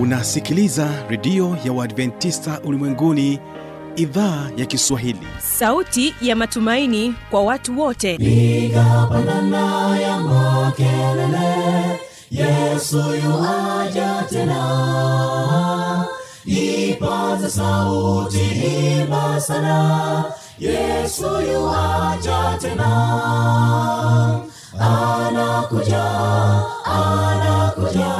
unasikiliza redio ya uadventista ulimwenguni idhaa ya kiswahili. Sauti ya matumaini kwa watu wote. Piga pandana ya makelele yesu yuaja tena. Ipata sauti imba sana yesu yuaja tena. Anakuja anakuja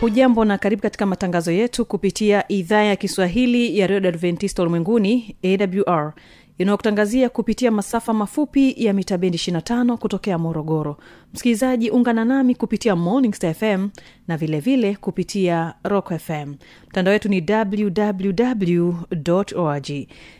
hujambo na karibu katika matangazo yetu kupitia idhaa ya kiswahili ya redio adventista ulimwenguni awr inayokutangazia kupitia masafa mafupi ya mita bendi 25 kutokea morogoro msikilizaji ungana nami kupitia morning star fm na vilevile vile kupitia rock fm mtandao wetu ni www org.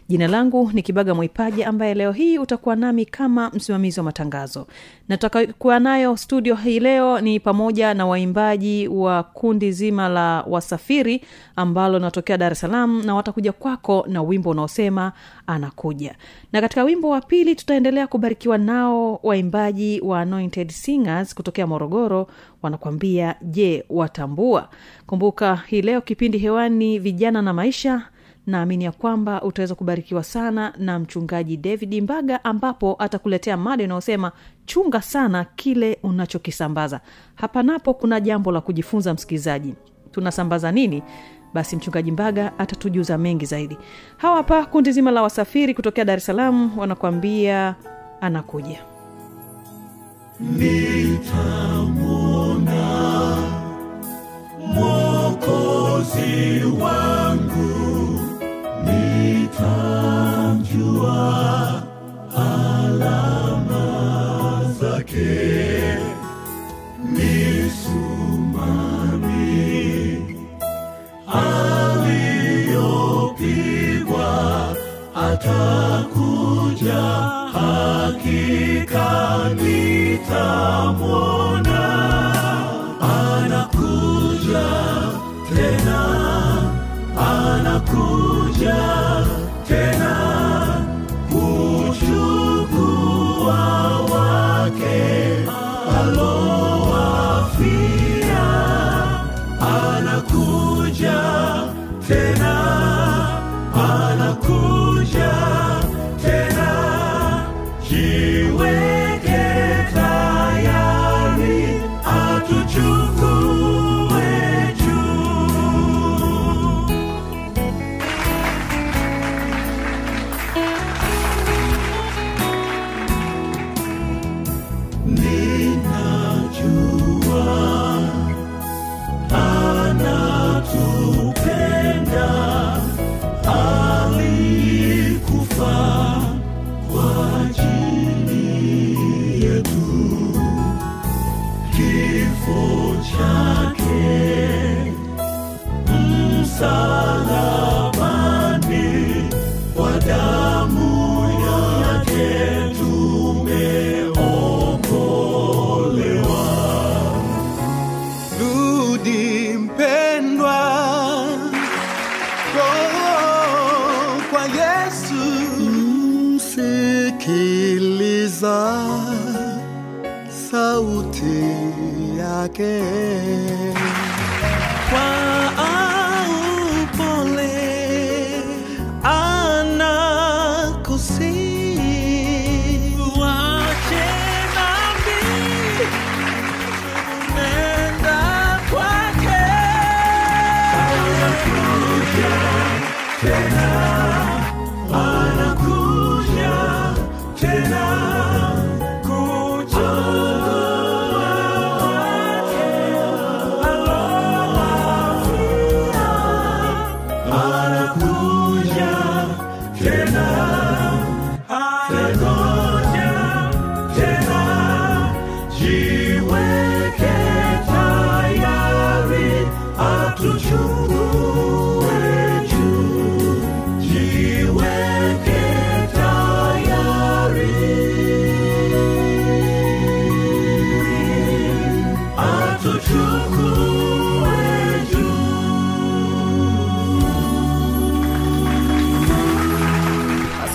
Jina langu ni kibaga mwaipaji ambaye leo hii utakuwa nami kama msimamizi wa matangazo. Na tutakakuwa nayo studio hii leo ni pamoja na waimbaji wa kundi zima la wasafiri ambalo linatokea dar es salaam na watakuja kwako na wimbo unaosema anakuja. Na katika wimbo wa pili tutaendelea kubarikiwa nao waimbaji wa anointed singers kutokea morogoro wanakwambia je watambua? Kumbuka hii leo kipindi hewani vijana na maisha. Naamini ya kwamba utaweza kubarikiwa sana na mchungaji david mbaga ambapo atakuletea mada inayosema chunga sana kile unachokisambaza. Hapa napo kuna jambo la kujifunza msikilizaji. Tunasambaza nini? Basi mchungaji mbaga atatujuza mengi zaidi. Hawa hapa kundi zima la wasafiri kutokea dar es salaam wanakuambia anakuja mwokozi wangu. Nitamjua alama zake. Misumani aliyopigwa atakuja hakika nitamwona anakuja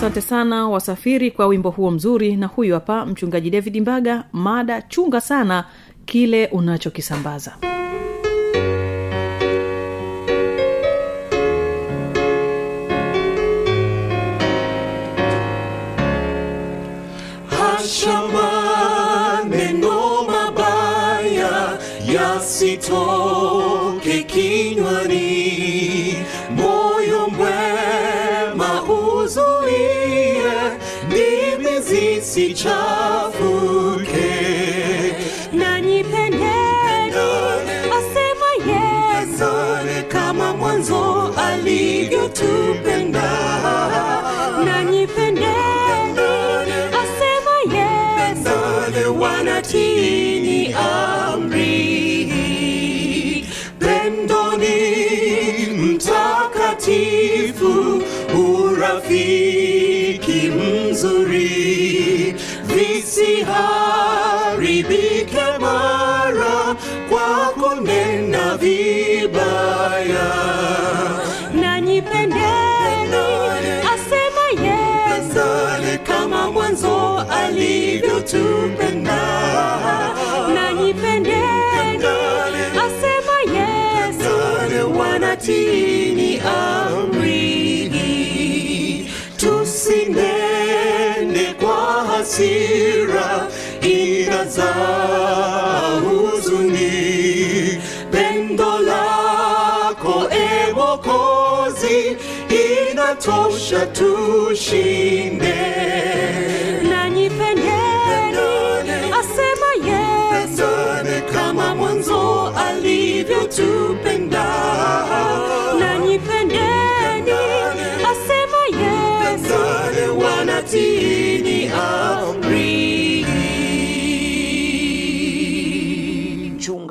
asante sana wasafiri kwa wimbo huo mzuri. Na huyu hapa mchungaji david mbaga mada chunga sana kile unachokisambaza. Hasha maneno mabaya yasitoke zisichafuke. na nipendeni, asema yesu kama mwanzo alivyotupenda. Na nipendeni, asema yesu wanatini amri. Pendo mtakatifu, urafiki mzuri, visiharibike mara kwa kunena vibaya. Na pendeni asema yesu kama mwanzo alivyotupenda. Na pendeni asema yesu Pendane hasira, inazaa huzuni. Pendo lako e inatosha tushinde.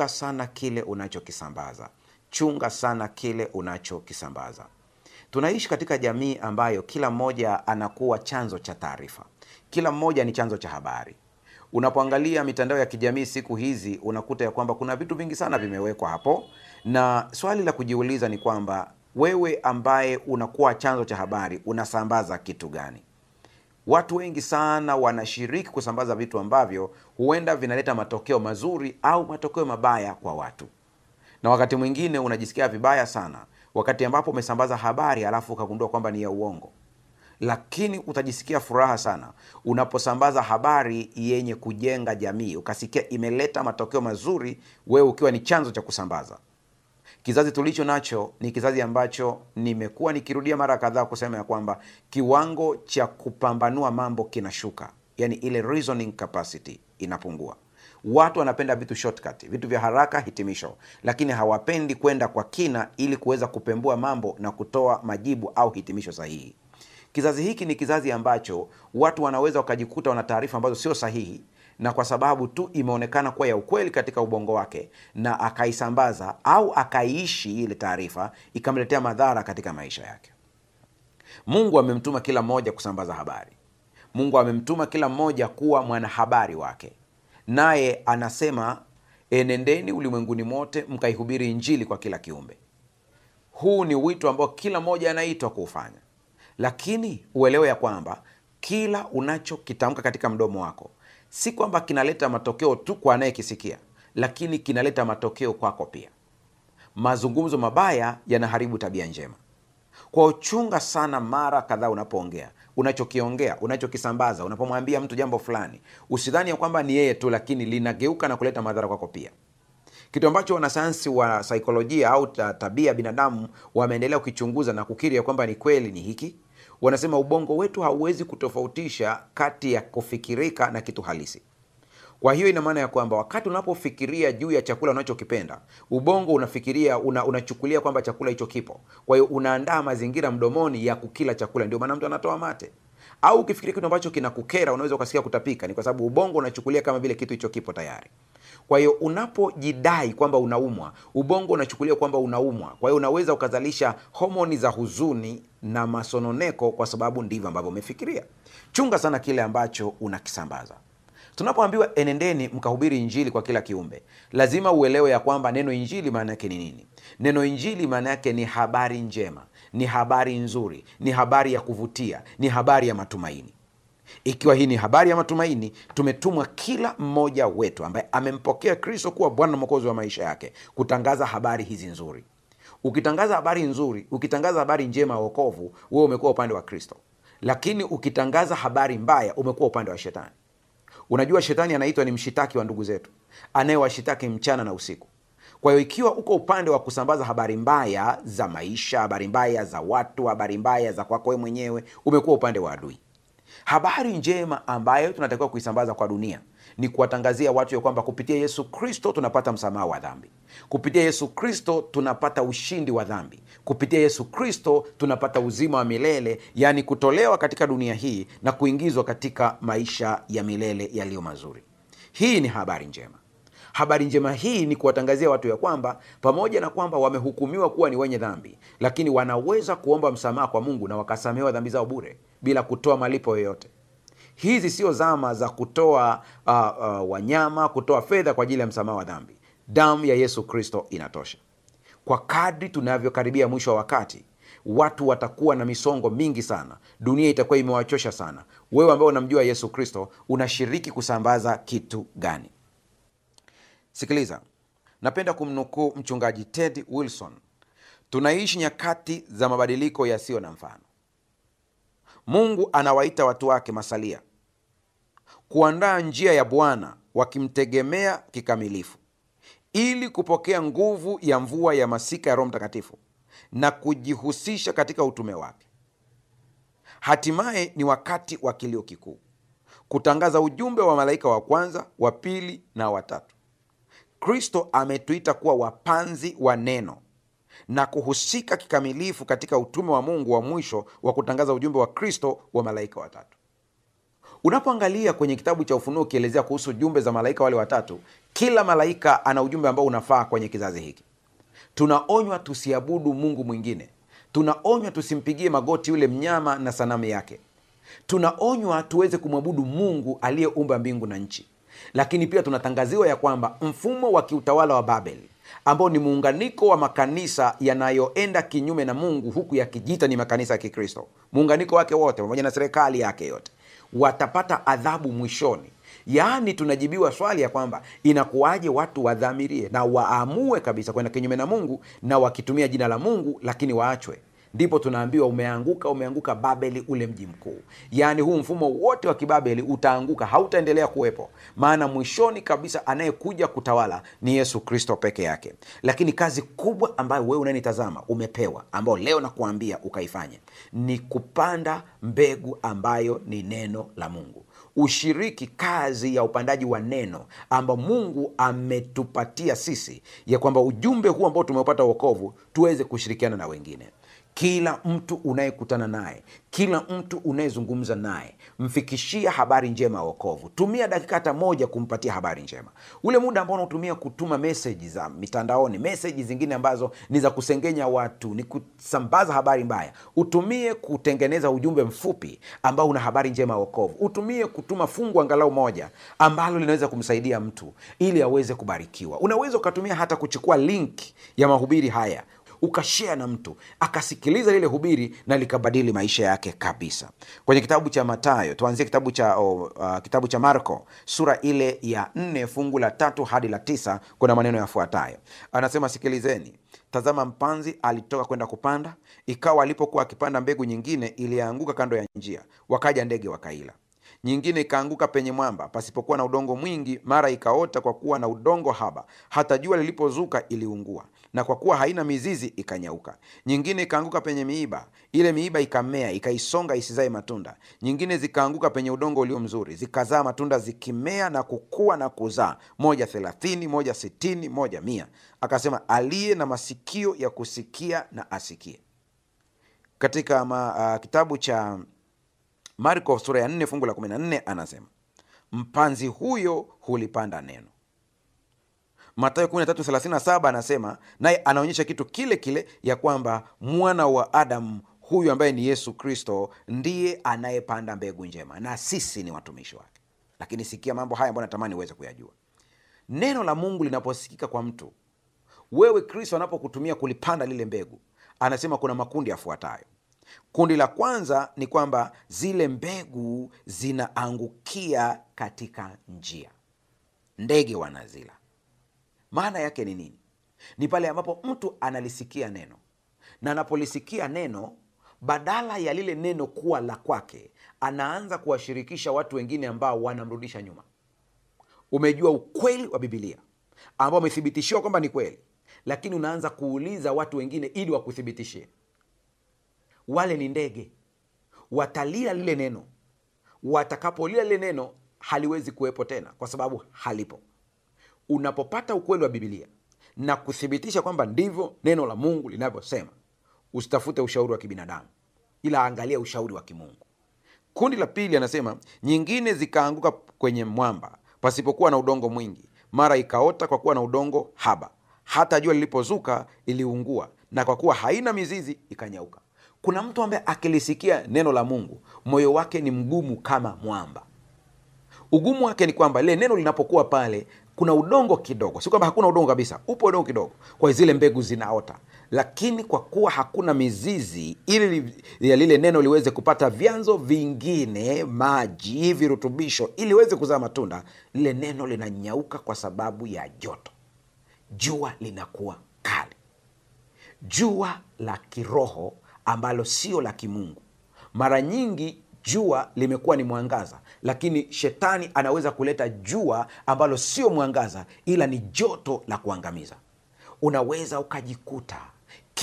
Chunga sana kile unachokisambaza. Chunga sana kile unachokisambaza. Tunaishi katika jamii ambayo kila mmoja anakuwa chanzo cha taarifa. Kila mmoja ni chanzo cha habari. Unapoangalia mitandao ya kijamii siku hizi unakuta ya kwamba kuna vitu vingi sana vimewekwa hapo. Na swali la kujiuliza ni kwamba wewe ambaye unakuwa chanzo cha habari unasambaza kitu gani watu wengi sana wanashiriki kusambaza vitu ambavyo huenda vinaleta matokeo mazuri au matokeo mabaya kwa watu. Na wakati mwingine unajisikia vibaya sana wakati ambapo umesambaza habari alafu ukagundua kwamba ni ya uongo. Lakini utajisikia furaha sana unaposambaza habari yenye kujenga jamii ukasikia imeleta matokeo mazuri wewe ukiwa ni chanzo cha kusambaza kizazi tulicho nacho ni kizazi ambacho nimekuwa nikirudia mara kadhaa kusema ya kwamba kiwango cha kupambanua mambo kinashuka. Yani ile reasoning capacity inapungua. Watu wanapenda vitu shortcut vitu vya haraka hitimisho. Lakini hawapendi kwenda kwa kina ili kuweza kupembua mambo na kutoa majibu au hitimisho sahihi. Kizazi hiki ni kizazi ambacho watu wanaweza wakajikuta wana taarifa ambazo sio sahihi na kwa sababu tu imeonekana kuwa ya ukweli katika ubongo wake na akaisambaza au akaiishi ile taarifa ikamletea madhara katika maisha yake. Mungu amemtuma kila mmoja kusambaza habari. Mungu amemtuma kila mmoja kuwa mwanahabari wake. Naye anasema enendeni ulimwenguni mote mkaihubiri injili kwa kila kiumbe. Huu ni wito ambao kila mmoja anaitwa kuufanya. Lakini uelewe ya kwamba kila unachokitamka katika mdomo wako si kwamba kinaleta matokeo tu kwa anayekisikia lakini kinaleta matokeo kwako pia. Mazungumzo mabaya yanaharibu tabia njema. Kwa uchunga sana mara kadhaa unapoongea unachokiongea unachokisambaza unapomwambia mtu jambo fulani usidhani ya kwamba ni yeye tu lakini linageuka na kuleta madhara kwako pia. Kitu ambacho wanasayansi wa saikolojia au tabia ya binadamu wameendelea kukichunguza na kukiri ya kwamba ni kweli ni hiki wanasema ubongo wetu hauwezi kutofautisha kati ya kufikirika na kitu halisi. Kwa hiyo ina maana ya kwamba wakati unapofikiria juu ya chakula unachokipenda ubongo unafikiria una, unachukulia kwamba chakula hicho kipo. Kwa hiyo unaandaa mazingira mdomoni ya kukila chakula. Ndio maana mtu anatoa mate. Au ukifikiria kitu ambacho kinakukera unaweza ukasikia kutapika. Ni kwa sababu ubongo unachukulia kama vile kitu hicho kipo tayari kwa hiyo unapojidai kwamba unaumwa ubongo unachukulia kwamba unaumwa. Kwa hiyo unaweza ukazalisha homoni za huzuni na masononeko kwa sababu ndivyo ambavyo umefikiria. Chunga sana kile ambacho unakisambaza. Tunapoambiwa enendeni mkahubiri injili kwa kila kiumbe lazima uelewe ya kwamba neno injili maana yake ni nini. Neno injili maana yake ni habari njema ni habari nzuri ni habari ya kuvutia ni habari ya matumaini ikiwa hii ni habari ya matumaini tumetumwa kila mmoja wetu ambaye amempokea kristo kuwa bwana na mwokozi wa maisha yake kutangaza habari hizi nzuri. Ukitangaza habari nzuri ukitangaza habari njema ya wokovu wewe umekuwa upande wa kristo. Lakini ukitangaza habari mbaya umekuwa upande wa shetani. Unajua shetani anaitwa ni mshitaki wa ndugu zetu anayewashitaki mchana na usiku. Kwa hiyo ikiwa uko upande wa kusambaza habari mbaya za maisha habari mbaya za watu habari mbaya za kwako mwenyewe umekuwa upande wa adui habari njema ambayo tunatakiwa kuisambaza kwa dunia ni kuwatangazia watu ya kwamba kupitia yesu kristo tunapata msamaha wa dhambi. Kupitia yesu kristo tunapata ushindi wa dhambi. Kupitia yesu kristo tunapata uzima wa milele yaani kutolewa katika dunia hii na kuingizwa katika maisha ya milele yaliyo mazuri. Hii ni habari njema habari njema hii ni kuwatangazia watu ya kwamba pamoja na kwamba wamehukumiwa kuwa ni wenye dhambi lakini wanaweza kuomba msamaha kwa mungu na wakasamehewa dhambi zao bure bila kutoa malipo yoyote. Hizi sio zama za kutoa uh, uh, wanyama kutoa fedha kwa ajili ya msamaha wa dhambi. Damu ya yesu kristo inatosha. Kwa kadri tunavyokaribia mwisho wa wakati watu watakuwa na misongo mingi sana. Dunia itakuwa imewachosha sana. Wewe ambao unamjua yesu kristo unashiriki kusambaza kitu gani sikiliza. Napenda kumnukuu mchungaji ted wilson. Tunaishi nyakati za mabadiliko yasiyo na mfano. Mungu anawaita watu wake masalia. Kuandaa njia ya bwana wakimtegemea kikamilifu. Ili kupokea nguvu ya mvua ya masika ya roho mtakatifu na kujihusisha katika utume wake. Hatimaye ni wakati wa kilio kikuu. Kutangaza ujumbe wa malaika wa kwanza wa pili na watatu kristo ametuita kuwa wapanzi wa neno na kuhusika kikamilifu katika utume wa mungu wa mwisho wa kutangaza ujumbe wa kristo wa malaika watatu. Unapoangalia kwenye kitabu cha ufunuo ukielezea kuhusu jumbe za malaika wale watatu kila malaika ana ujumbe ambao unafaa kwenye kizazi hiki. Tunaonywa tusiabudu mungu mwingine. Tunaonywa tusimpigie magoti yule mnyama na sanamu yake. Tunaonywa tuweze kumwabudu mungu aliyeumba mbingu na nchi lakini pia tunatangaziwa ya kwamba mfumo wa kiutawala wa Babel ambao ni muunganiko wa makanisa yanayoenda kinyume na mungu huku yakijiita ni makanisa ya kikristo. Muunganiko wake wote pamoja na serikali yake yote watapata adhabu mwishoni. Yaani tunajibiwa swali ya kwamba inakuwaje watu wadhamirie na waamue kabisa kwenda kinyume na mungu na wakitumia jina la mungu lakini waachwe ndipo tunaambiwa umeanguka umeanguka babeli ule mji mkuu. Yaani huu mfumo wote wa kibabeli utaanguka hautaendelea kuwepo. Maana mwishoni kabisa anayekuja kutawala ni yesu kristo peke yake. Lakini kazi kubwa ambayo wewe unanitazama umepewa ambayo leo nakuambia ukaifanye ni kupanda mbegu ambayo ni neno la mungu. Ushiriki kazi ya upandaji wa neno ambao mungu ametupatia sisi ya kwamba ujumbe huu ambao tumeupata uokovu tuweze kushirikiana na wengine. Kila mtu unayekutana naye kila mtu unayezungumza naye mfikishia habari njema ya wokovu. Tumia dakika hata moja kumpatia habari njema. Ule muda ambao unatumia kutuma meseji za mitandaoni meseji zingine ambazo ni za kusengenya watu ni kusambaza habari mbaya utumie kutengeneza ujumbe mfupi ambao una habari njema ya wokovu. Utumie kutuma fungu angalau moja ambalo linaweza kumsaidia mtu ili aweze kubarikiwa. Unaweza ukatumia hata kuchukua link ya mahubiri haya ukashea na mtu akasikiliza lile hubiri na likabadili maisha yake kabisa. Kwenye kitabu cha matayo tuanzie kitabu cha oh, uh, kitabu cha marko sura ile ya nne fungu la tatu hadi la tisa kuna maneno yafuatayo. Anasema sikilizeni tazama mpanzi alitoka kwenda kupanda ikawa alipokuwa akipanda mbegu nyingine ilianguka kando ya njia wakaja ndege wakaila. Nyingine ikaanguka penye mwamba pasipokuwa na udongo mwingi mara ikaota kwa kuwa na udongo haba hata jua lilipozuka iliungua na kwa kuwa haina mizizi ikanyauka. Nyingine ikaanguka penye miiba. Ile miiba ikamea ikaisonga isizae matunda. Nyingine zikaanguka penye udongo ulio mzuri. Zikazaa matunda zikimea na kukua na kuzaa. Moja thelathini moja sitini moja mia. Akasema aliye na masikio ya kusikia na asikie. Katika ma, uh, kitabu cha marko sura ya 4 fungu la 14 anasema mpanzi huyo hulipanda neno matayo 1337 anasema naye anaonyesha kitu kile kile ya kwamba mwana wa adamu huyu ambaye ni yesu kristo ndiye anayepanda mbegu njema na sisi ni watumishi wake. Lakini sikia mambo haya ambayo natamani uweze kuyajua. Neno la mungu linaposikika kwa mtu wewe kristo anapokutumia kulipanda lile mbegu anasema kuna makundi yafuatayo. Kundi la kwanza ni kwamba zile mbegu zinaangukia katika njia. Ndege wanazila maana yake ni nini? Ni pale ambapo mtu analisikia neno. Na anapolisikia neno badala ya lile neno kuwa la kwake anaanza kuwashirikisha watu wengine ambao wanamrudisha nyuma. Umejua ukweli wa bibilia ambao umethibitishiwa kwamba ni kweli lakini unaanza kuuliza watu wengine ili wakuthibitishie. Wale ni ndege. Watalia lile neno. Watakapolia lile neno haliwezi kuwepo tena kwa sababu halipo unapopata ukweli wa bibilia na kuthibitisha kwamba ndivyo neno la mungu linavyosema usitafute ushauri wa kibinadamu ila angalia ushauri wa kimungu. Kundi la pili anasema nyingine zikaanguka kwenye mwamba pasipokuwa na udongo mwingi mara ikaota kwa kuwa na udongo haba. Hata jua lilipozuka iliungua na kwa kuwa haina mizizi ikanyauka. Kuna mtu ambaye akilisikia neno la mungu moyo wake ni mgumu kama mwamba. Ugumu wake ni kwamba lile neno linapokuwa pale kuna udongo kidogo. Si kwamba hakuna udongo kabisa. Upo udongo kidogo. Kwa zile mbegu zinaota. Lakini kwa kuwa hakuna mizizi ili ya lile neno liweze kupata vyanzo vingine maji virutubisho ili liweze kuzaa matunda lile neno linanyauka kwa sababu ya joto. Jua linakuwa kali. Jua la kiroho ambalo sio la kimungu. Mara nyingi jua limekuwa ni mwangaza lakini shetani anaweza kuleta jua ambalo sio mwangaza ila ni joto la kuangamiza. Unaweza ukajikuta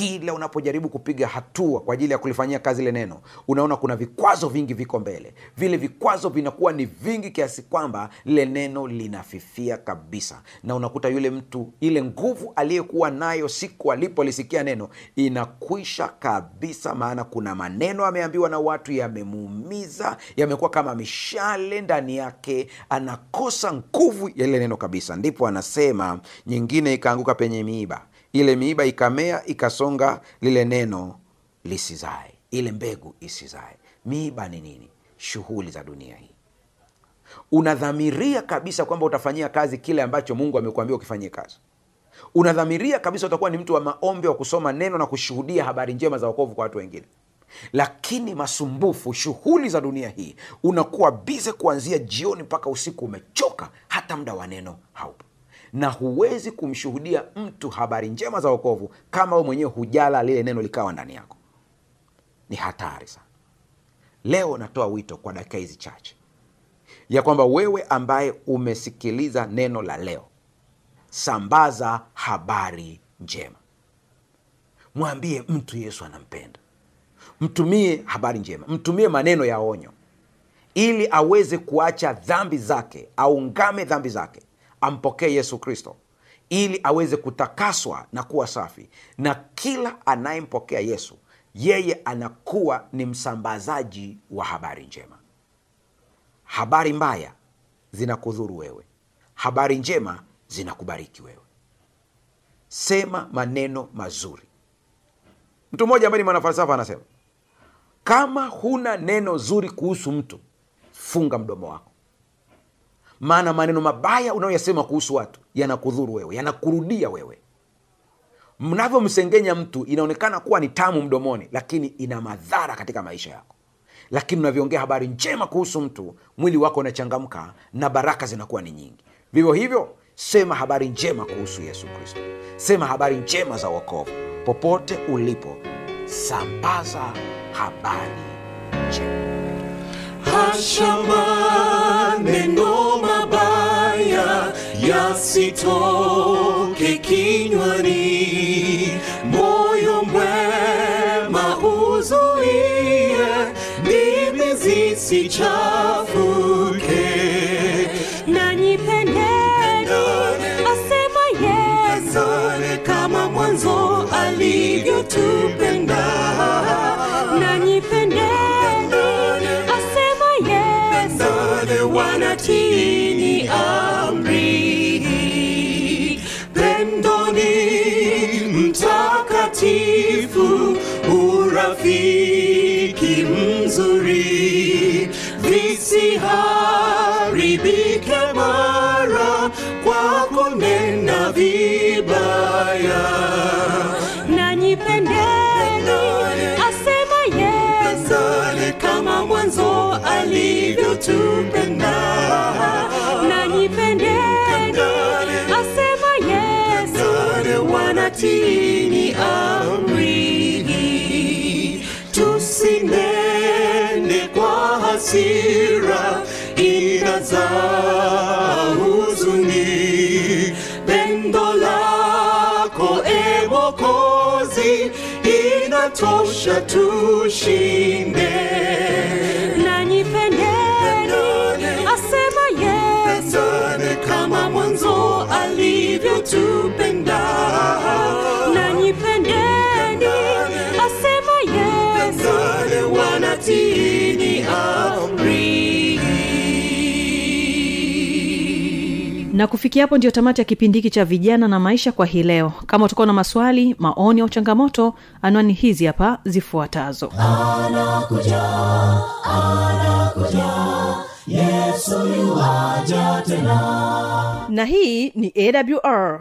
kila unapojaribu kupiga hatua kwa ajili ya kulifanyia kazi ile neno unaona kuna vikwazo vingi viko mbele. Vile vikwazo vinakuwa ni vingi kiasi kwamba lile neno linafifia kabisa. Na unakuta yule mtu ile nguvu aliyekuwa nayo siku alipolisikia neno inakwisha kabisa maana kuna maneno ameambiwa na watu yamemuumiza yamekuwa kama mishale ndani yake anakosa nguvu ya lile neno kabisa. Ndipo anasema nyingine ikaanguka penye miiba ile miiba ikamea ikasonga lile neno lisizae ile mbegu isizae. Miiba ni nini? Shughuli za dunia hii. Unadhamiria kabisa kwamba utafanyia kazi kile ambacho mungu amekuambia ukifanyie kazi. Unadhamiria kabisa utakuwa ni mtu wa maombi wa kusoma neno na kushuhudia habari njema za wokovu kwa watu wengine. Lakini masumbufu shughuli za dunia hii unakuwa bize kuanzia jioni mpaka usiku umechoka hata muda wa neno haupo na huwezi kumshuhudia mtu habari njema za wokovu kama we mwenyewe hujala lile neno likawa ndani yako. Ni hatari sana. Leo natoa wito kwa dakika hizi chache ya kwamba wewe ambaye umesikiliza neno la leo sambaza habari njema. Mwambie mtu yesu anampenda. Mtumie habari njema. Mtumie maneno ya onyo. Ili aweze kuacha dhambi zake aungame dhambi zake ampokee yesu kristo ili aweze kutakaswa na kuwa safi. Na kila anayempokea yesu yeye anakuwa ni msambazaji wa habari njema. Habari mbaya zinakudhuru wewe. Habari njema zinakubariki wewe. Sema maneno mazuri. Mtu mmoja ambaye ni mwanafalsafa anasema kama huna neno zuri kuhusu mtu funga mdomo wako maana maneno mabaya unayoyasema kuhusu watu yanakudhuru wewe yanakurudia wewe. Mnavyomsengenya mtu inaonekana kuwa ni tamu mdomoni lakini ina madhara katika maisha yako. Lakini unavyoongea habari njema kuhusu mtu mwili wako unachangamka na baraka zinakuwa ni nyingi. Vivyo hivyo sema habari njema kuhusu yesu kristo. Sema habari njema za wokovu. Popote ulipo sambaza habari njema yasitoke kinywani, moyo mwema uzuie, ndimi zisichafuke. Na pendeni asema yesu kama mwanzo alivyotupenda, nanyi pendeni asema yesu Sare rafiki mzuri, visiharibike mara kwa kunena vibaya. Nanyipendeni, asema Yesu, kama mwanzo alivyotupenda. Hasira, inazaa huzuni. Pendo lako e Mwokozi, inatosha tushinde. asema yesu kama mwanzo alivyotupenda. asema yesu Tupendane na kufikia hapo ndio tamati ya kipindi hiki cha vijana na maisha kwa hii leo. Kama utakuwa na maswali maoni au changamoto anwani hizi hapa zifuatazo. Na hii ni awr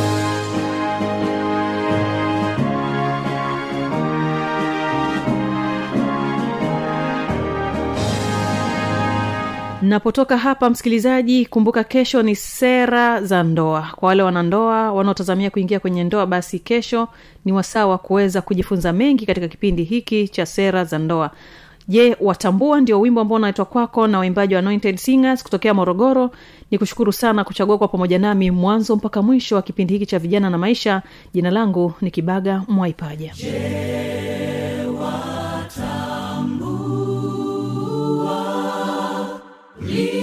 napotoka hapa msikilizaji kumbuka kesho ni sera za ndoa. Kwa wale wanandoa wanaotazamia kuingia kwenye ndoa basi kesho ni wasaa wa kuweza kujifunza mengi katika kipindi hiki cha sera za ndoa. Je watambua ndio wimbo ambao unaletwa kwako na waimbaji wa anointed singers kutokea morogoro? Ni kushukuru sana kuchagua kwa pamoja nami mwanzo mpaka mwisho wa kipindi hiki cha vijana na maisha. Jina langu ni kibaga mwaipaja Yeah.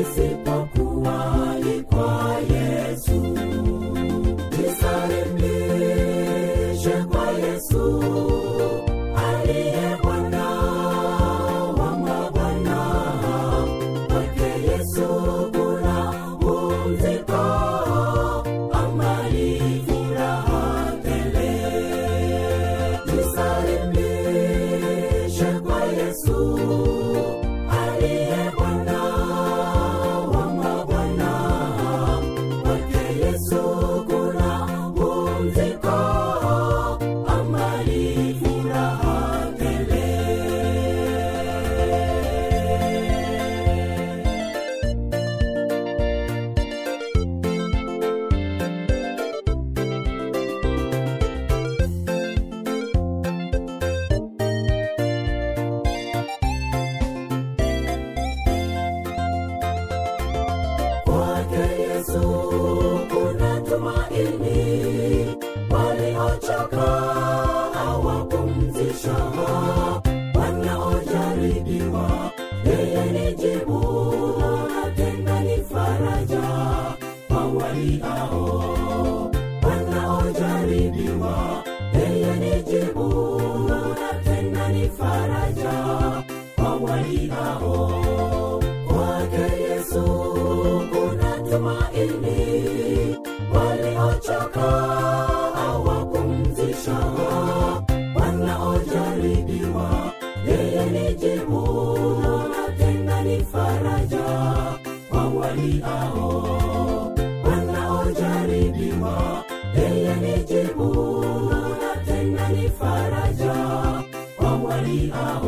Esse kujibiwa yeye ni jibu na tena ni faraja kwa walia